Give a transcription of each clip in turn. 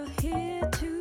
you're here to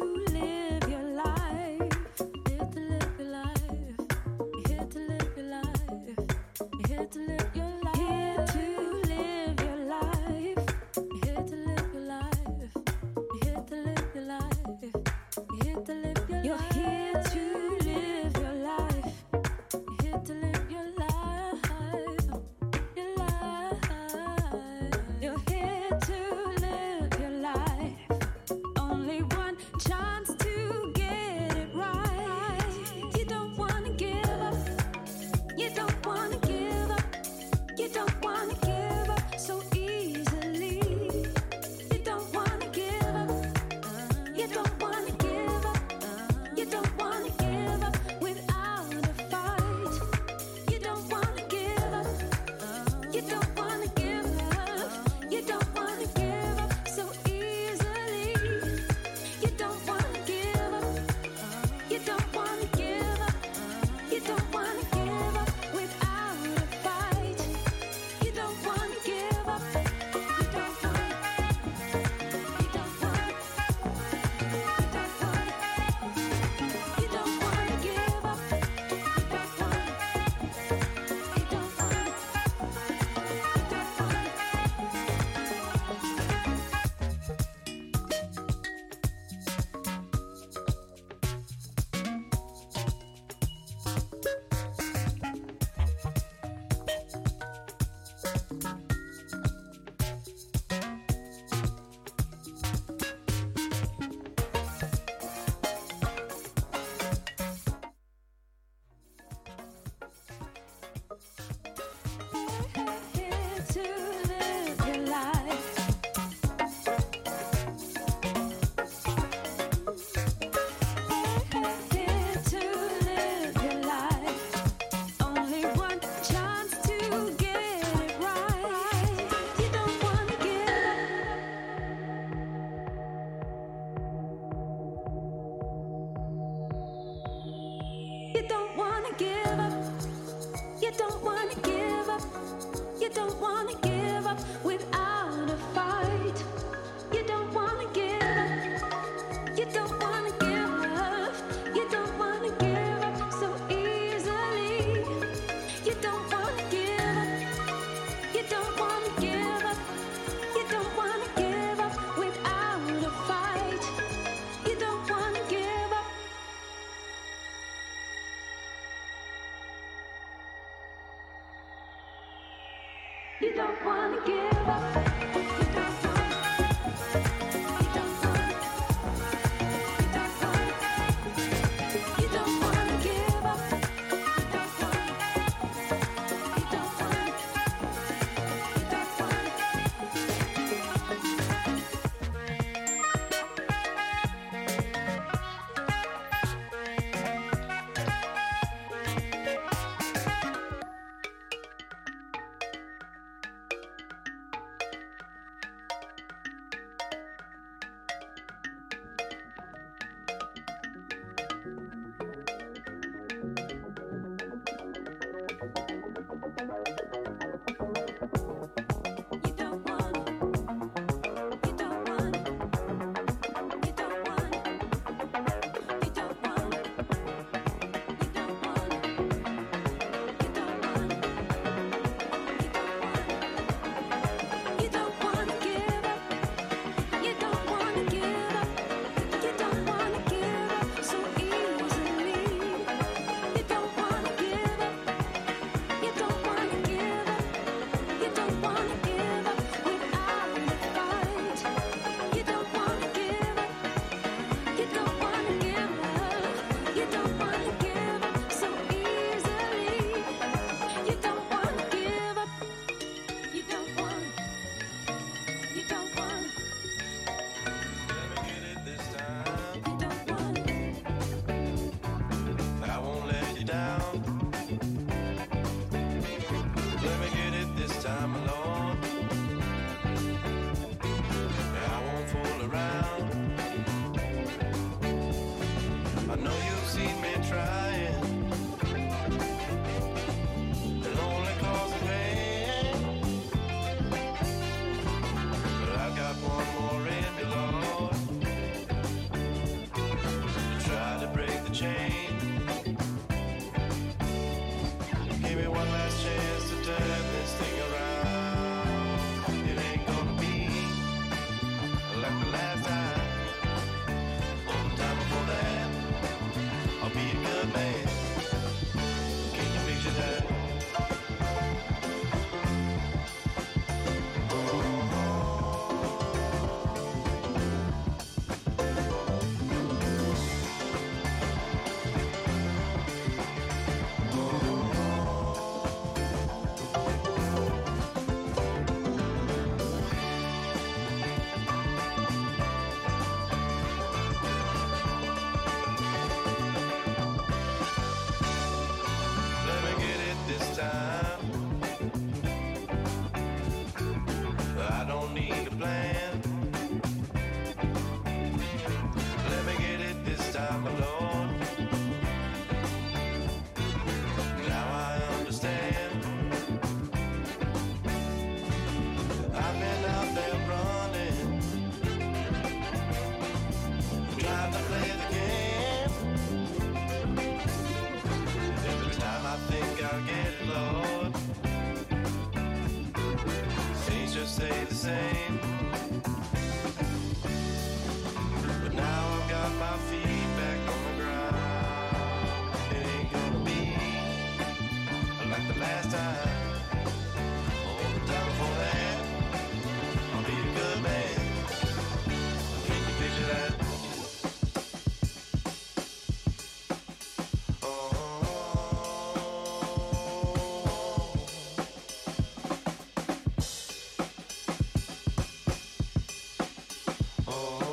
Oh.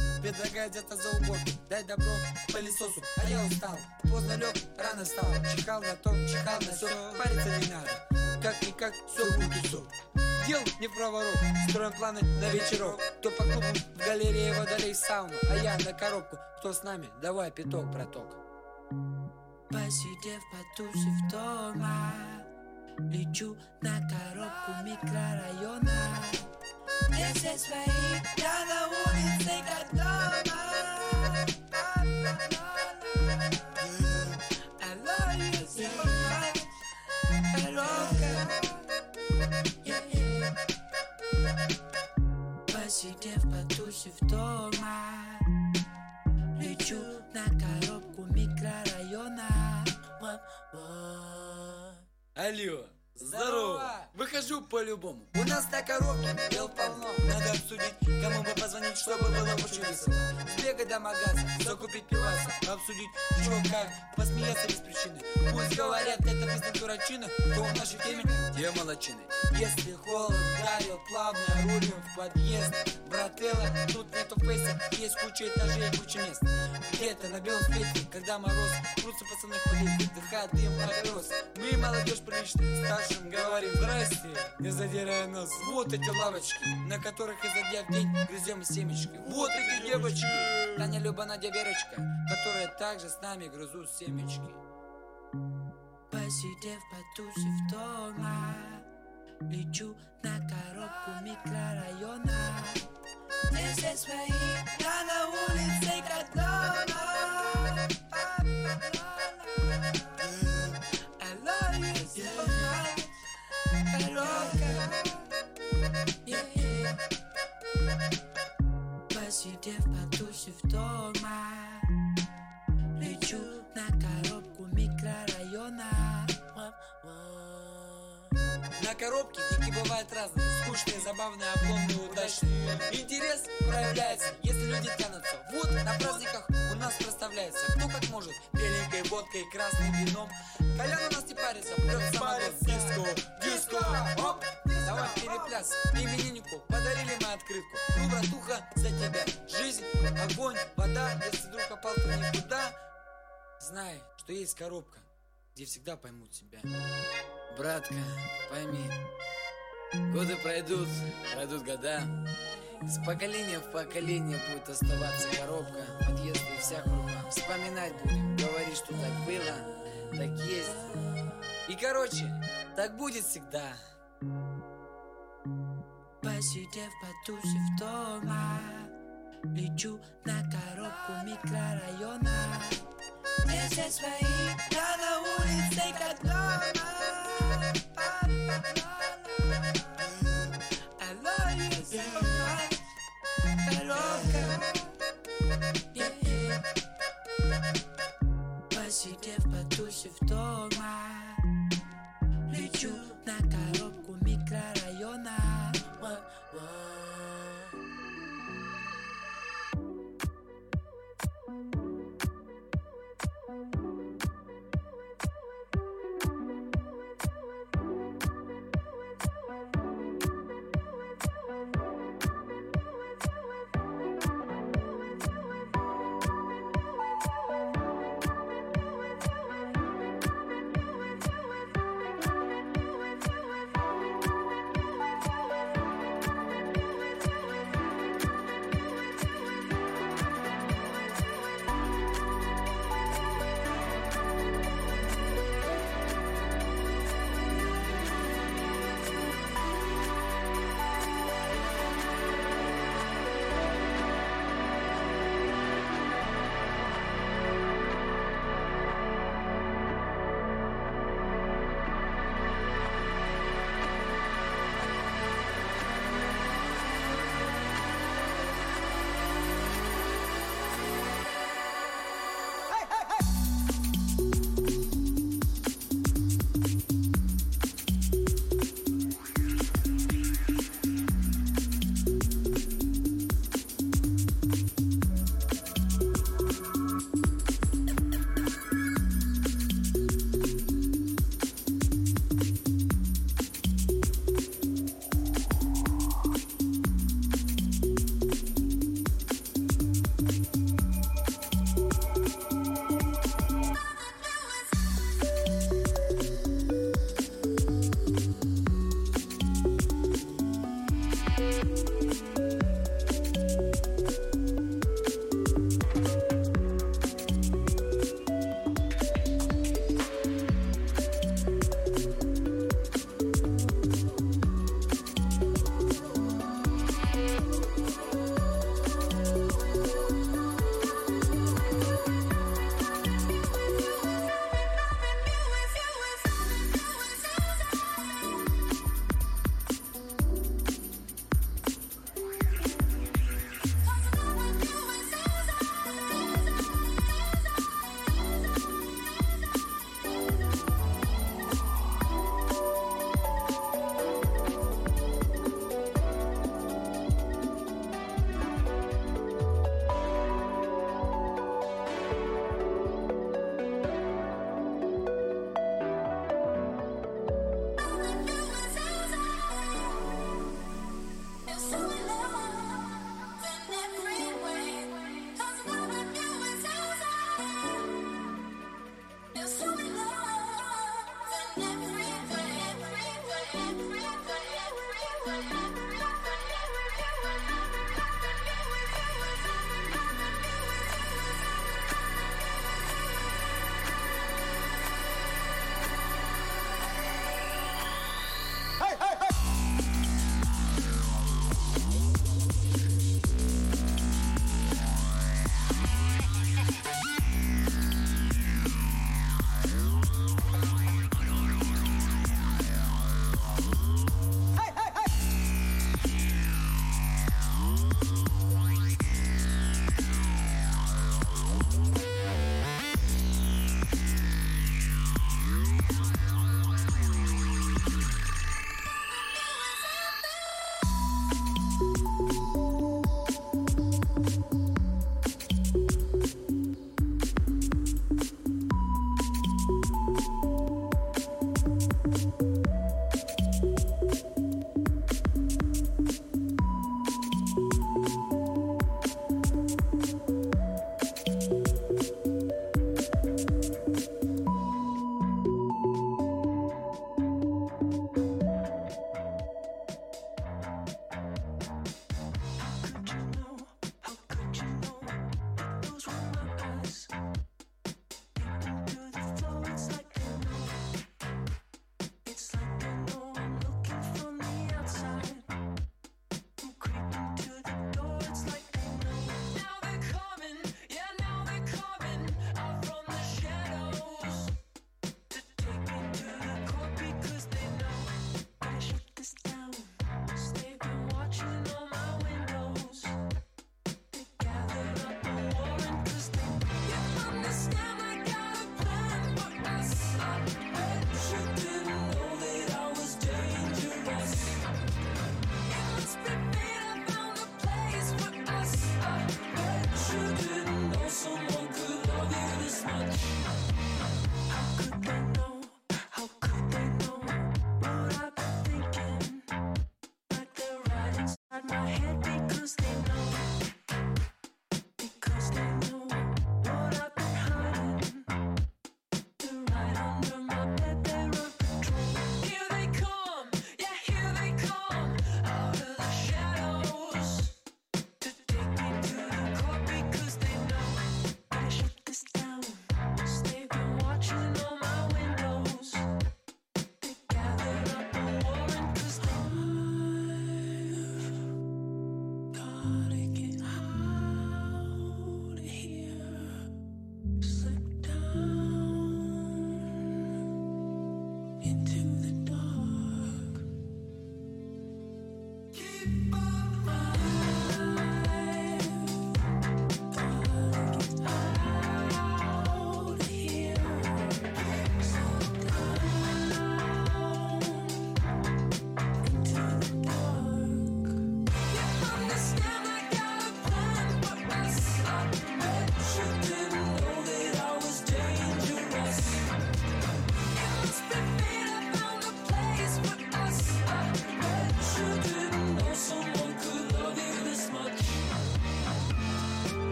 Мама предлагает где-то за уборку Дай добро пылесосу, а я устал. Поздно лег, рано встал. Чихал на то, чихал на все Париться не надо. Как-никак, все будет все Дел не в проворот. Строим планы на вечерок. Кто по клубам в галерее водолей сауну А я на коробку. Кто с нами? Давай пяток, браток. Посидев, потусив дома Лечу на коробку микрорайона Где все свои, я на улице как дома I love you so much Коробка Yeah, yeah. Посидев, потусив дома Лечу на коробку микрорайона Ва-ва. Алло, Здорово. Выхожу по-любому. У нас на коробке дел полно. Надо обсудить, кому бы позвонить, чтобы было очень весело. Сбегать до магаза, закупить пиваса Обсудить, что как, посмеяться без причины. Пусть говорят, это бизнес дурачина То в нашей теме те молочины Если холод ударил, плавно рулим в подъезд. Брателла, тут нету фейса Есть куча этажей и куча мест. Где-то на белом свете, когда мороз Крутся пацаны в подъезде, вдыхают дым огрез Мы молодежь приличная, старшим говорим Здрасте, не задирая нос. Вот эти лавочки, на которых изо дня в день грызем семечки. Вот эти девочки, Таня, Люба, Надя, Верочка Которые также с нами грызут семечки. Посидев, потусив дома Лечу на коробку микрорайона. Где все свои, я на улице как Посидев, потусив дома Лечу на коробку микрорайона. На коробке тики бывают разные. Скучные, забавные, обломные, удачные. Интерес проявляется, если люди тянутся. Вот на праздниках у нас проставляется Кто как может, беленькой водкой, красным вином. Колян у нас не парится, прет самогон. Диско, диско, оп. Давай перепляс, имениннику Подарили мы открытку. Ну, братуха, за тебя. Жизнь, огонь, вода. Если вдруг попал ты никуда. Знай, что есть коробка Где всегда поймут тебя Братка, пойми, годы пройдут, пройдут года. С поколения в поколение будет оставаться коробка, подъезды и вся круга. Вспоминать будем, говорить, что так было, так есть. И короче, так будет всегда. Посидев, потусив дома Лечу на коробку микрорайона. Все свои, я на улице как. Посидев, потусив дома. Лечу на коробку микрорайона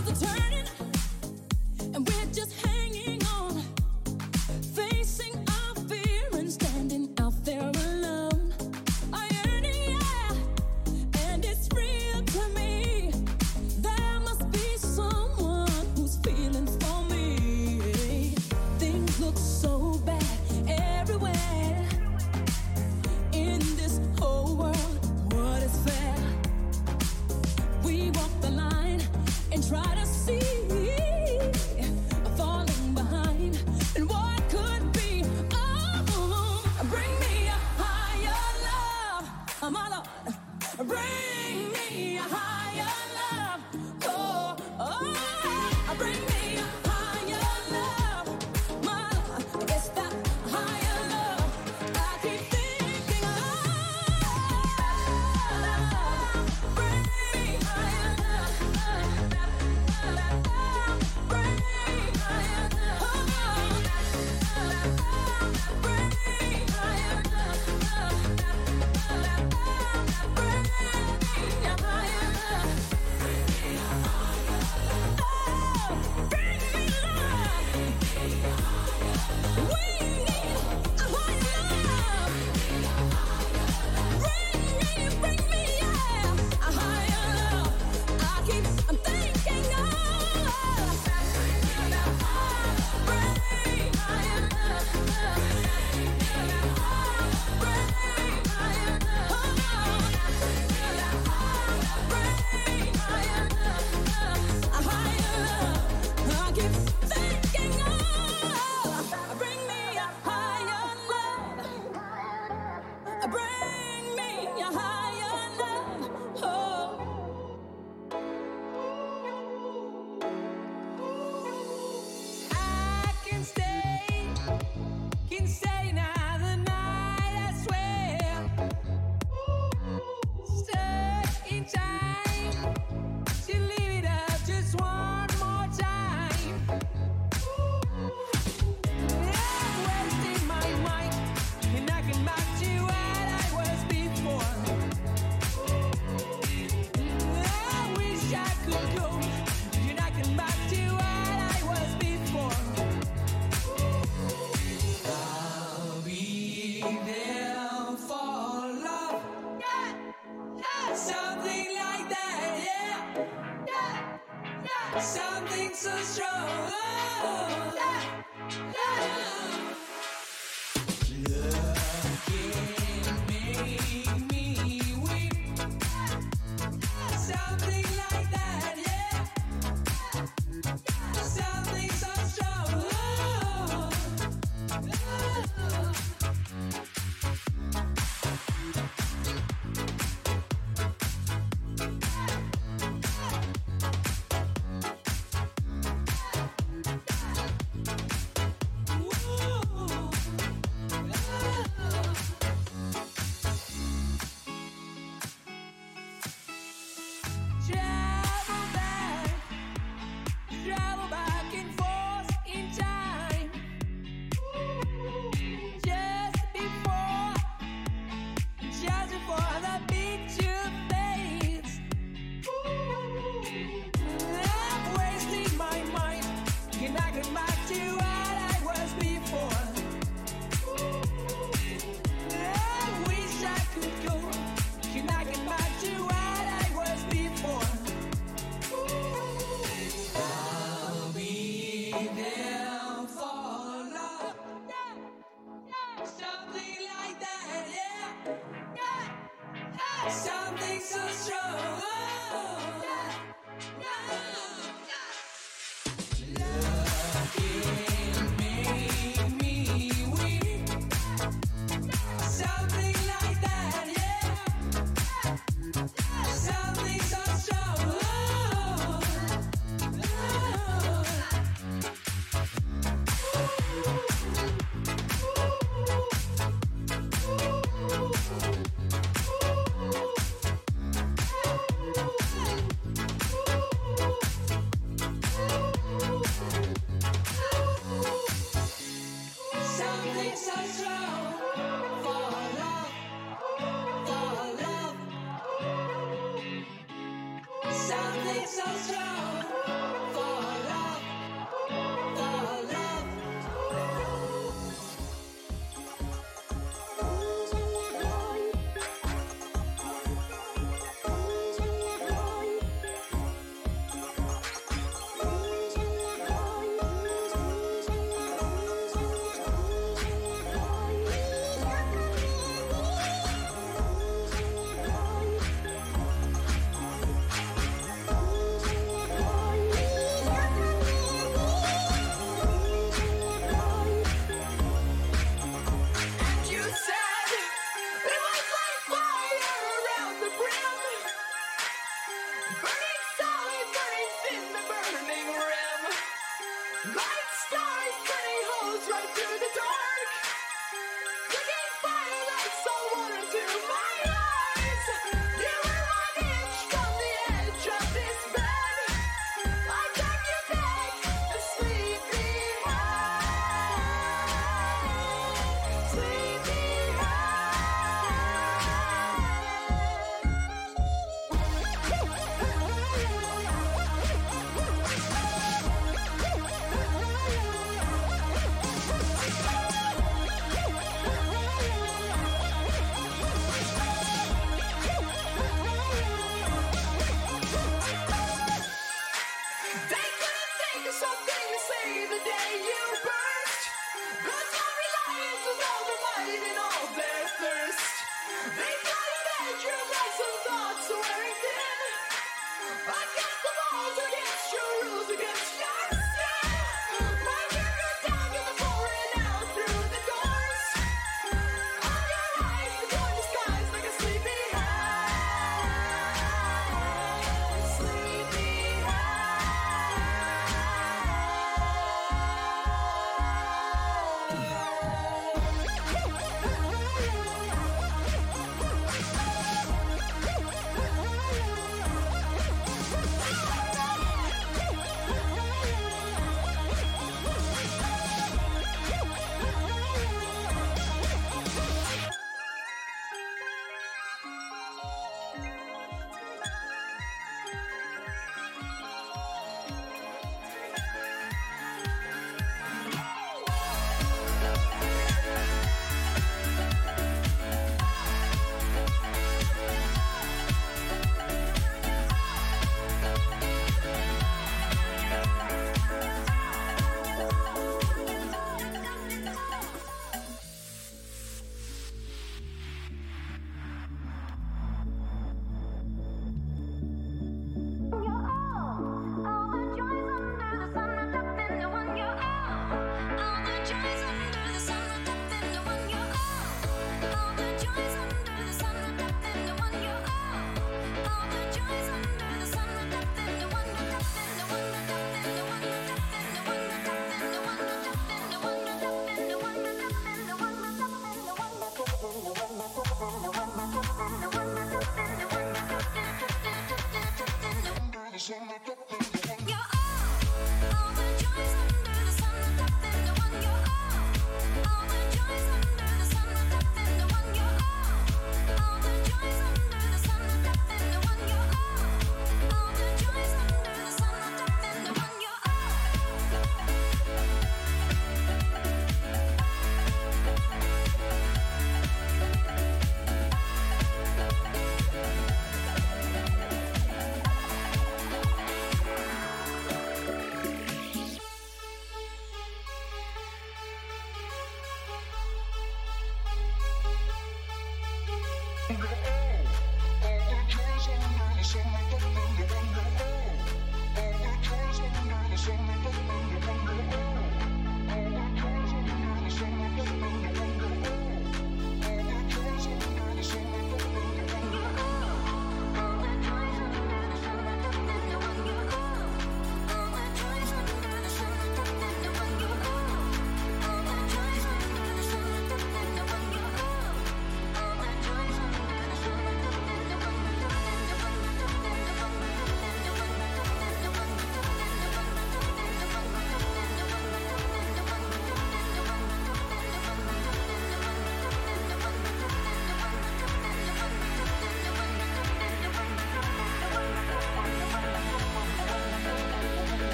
The are turning.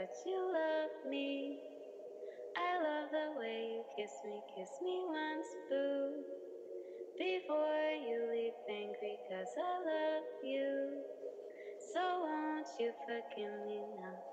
but you love me. I love the way you kiss me, kiss me once, boo. Before you leave angry, cause I love you. So won't you forgive me now?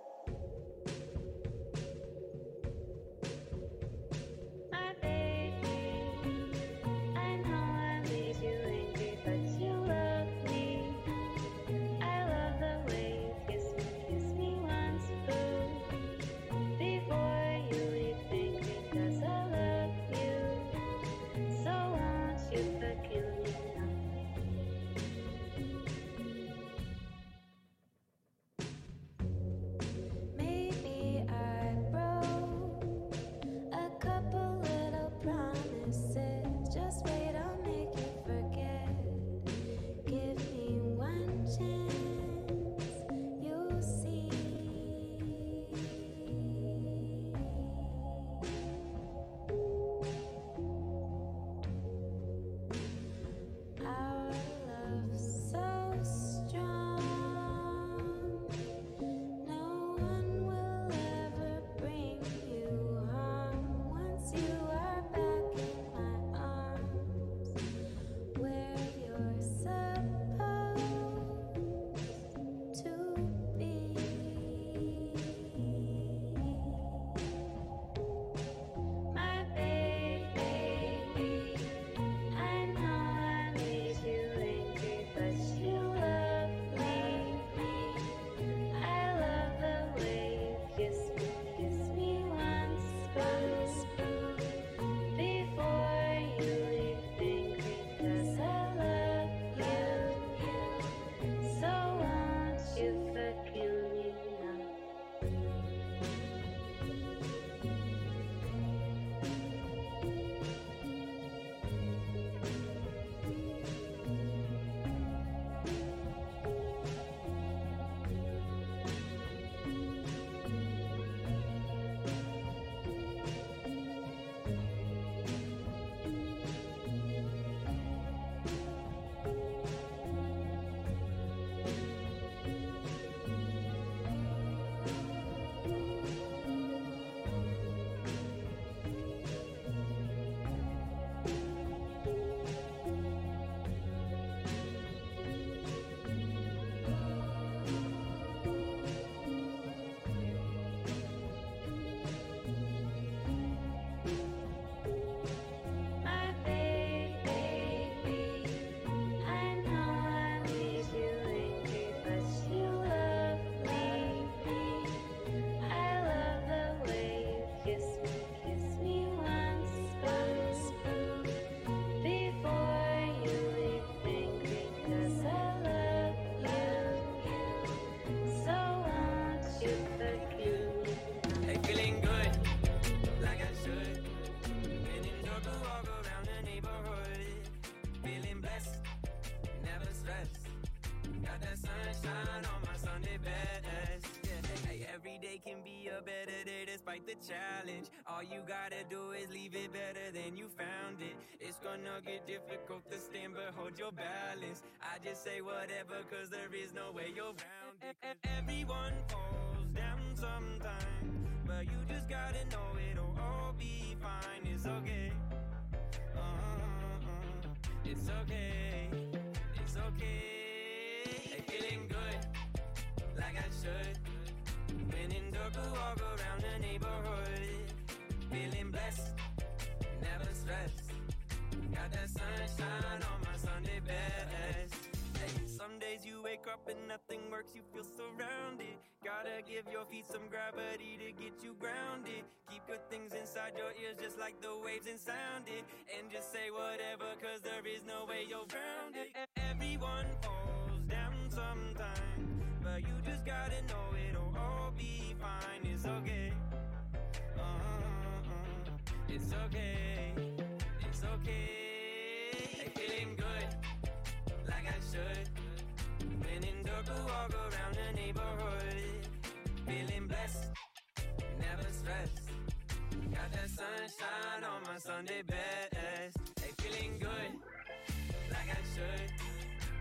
The challenge. All you gotta do is leave it better than you found it. It's gonna get difficult to stand, but hold your balance. I just say whatever, cause there is no way you're round it. Everyone falls down sometimes, but you just gotta know it'll all be fine. It's okay. Uh-uh, it's okay. It's okay. feeling good, like I should. When in dark, walk around the neighborhood. Feeling blessed, never stressed. Got that sunshine on my Sunday best. Some days you wake up and nothing works, you feel surrounded. Gotta give your feet some gravity to get you grounded. Keep good things inside your ears just like the waves and sound it. And just say whatever, cause there is no way you're grounded. Everyone falls down sometimes, but you just gotta know be fine. It's okay. Uh-uh, it's okay. It's okay. Hey, feeling good, like I should. When in dark, walk around the neighborhood. Feeling blessed, never stressed. Got that sunshine on my Sunday best. Hey, feeling good, like I should.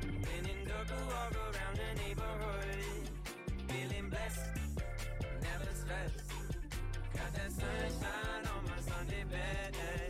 When in dark, walk around the neighborhood. Feeling blessed stress. Got that sunshine on my Sunday bed.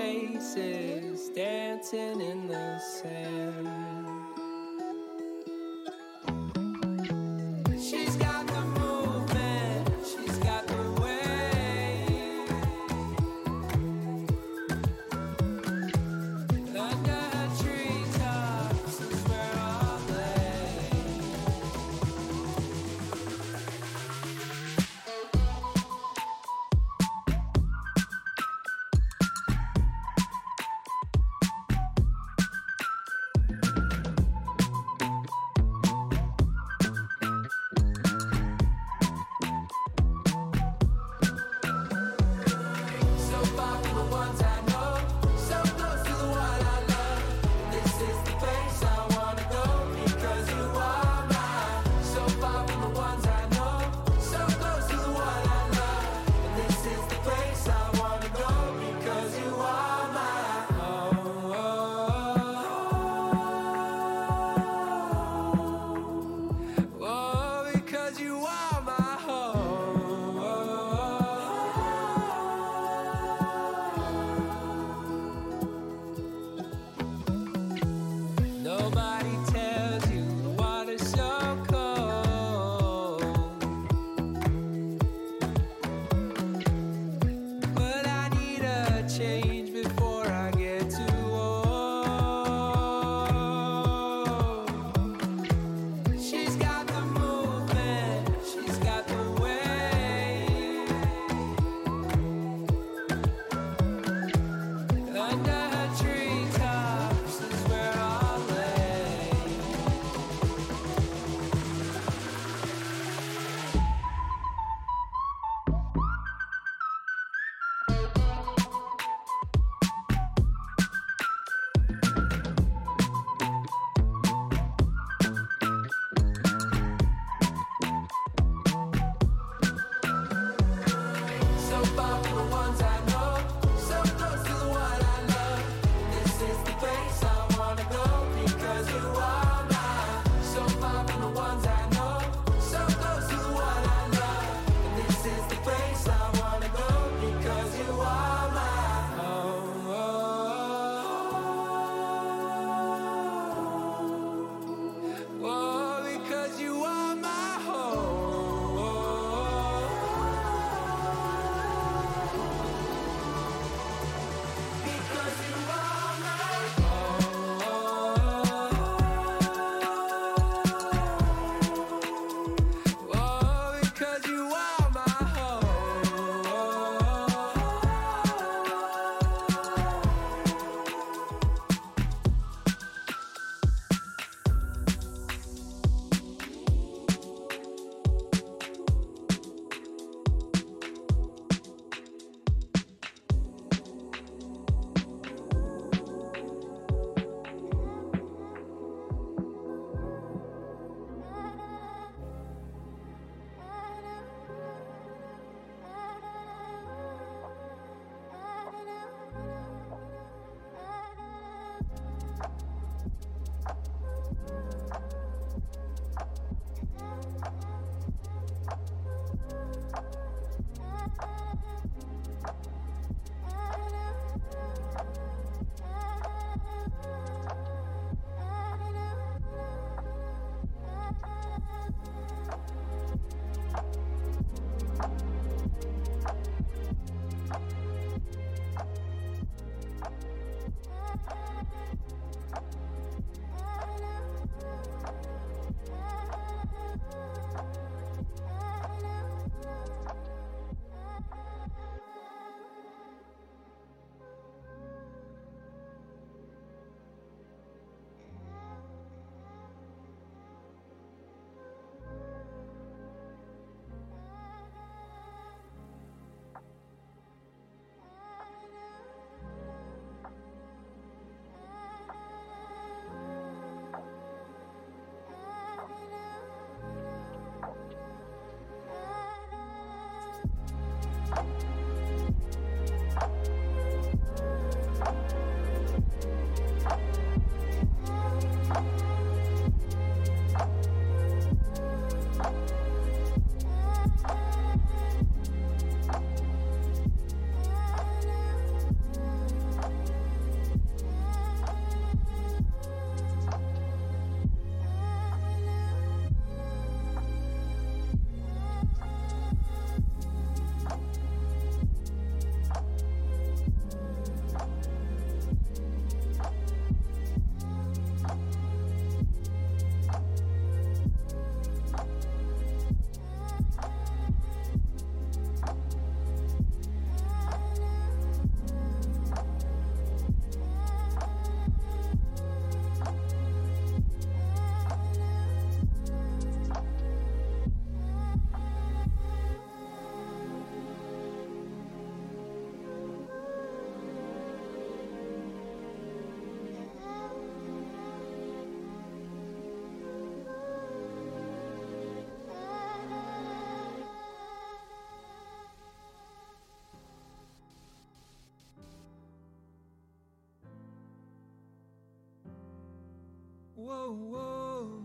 Faces dancing in the sand. Whoa, whoa.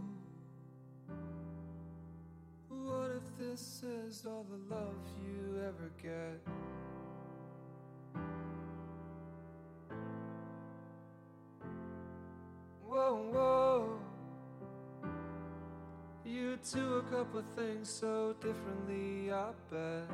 What if this is all the love you ever get? Whoa, whoa. You do a couple things so differently, I bet.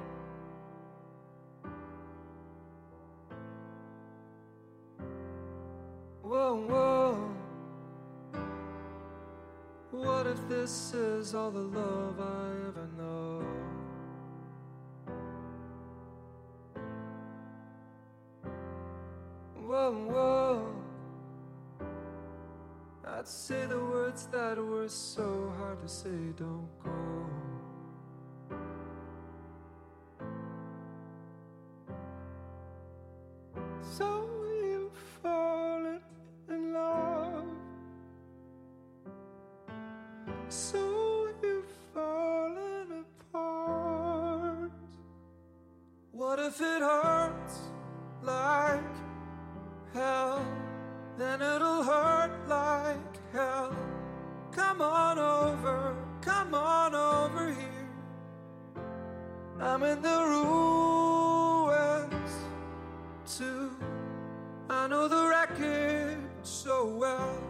So well.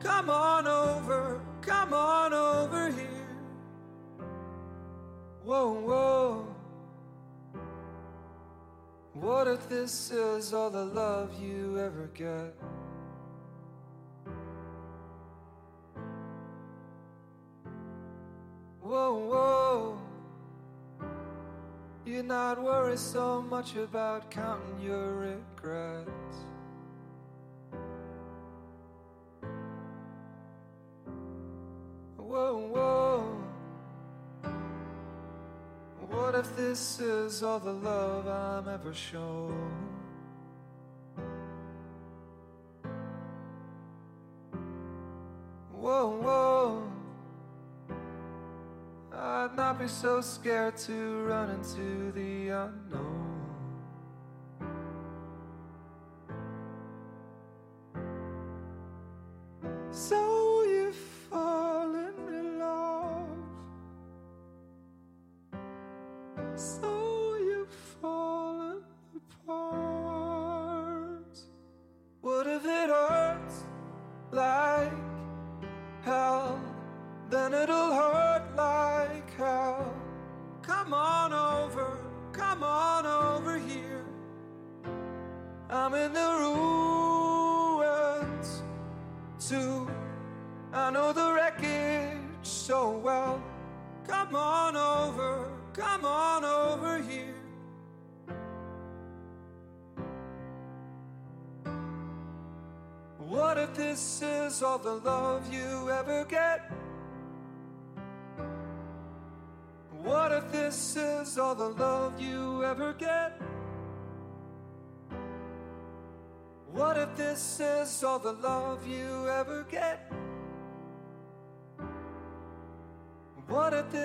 Come on over, come on over here. Whoa, whoa. What if this is all the love you ever get? Whoa, whoa. You're not worried so much about counting your regrets. This is all the love I'm ever shown? Whoa, whoa. I'd not be so scared to run into the unknown.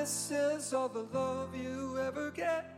Is all the love you ever get?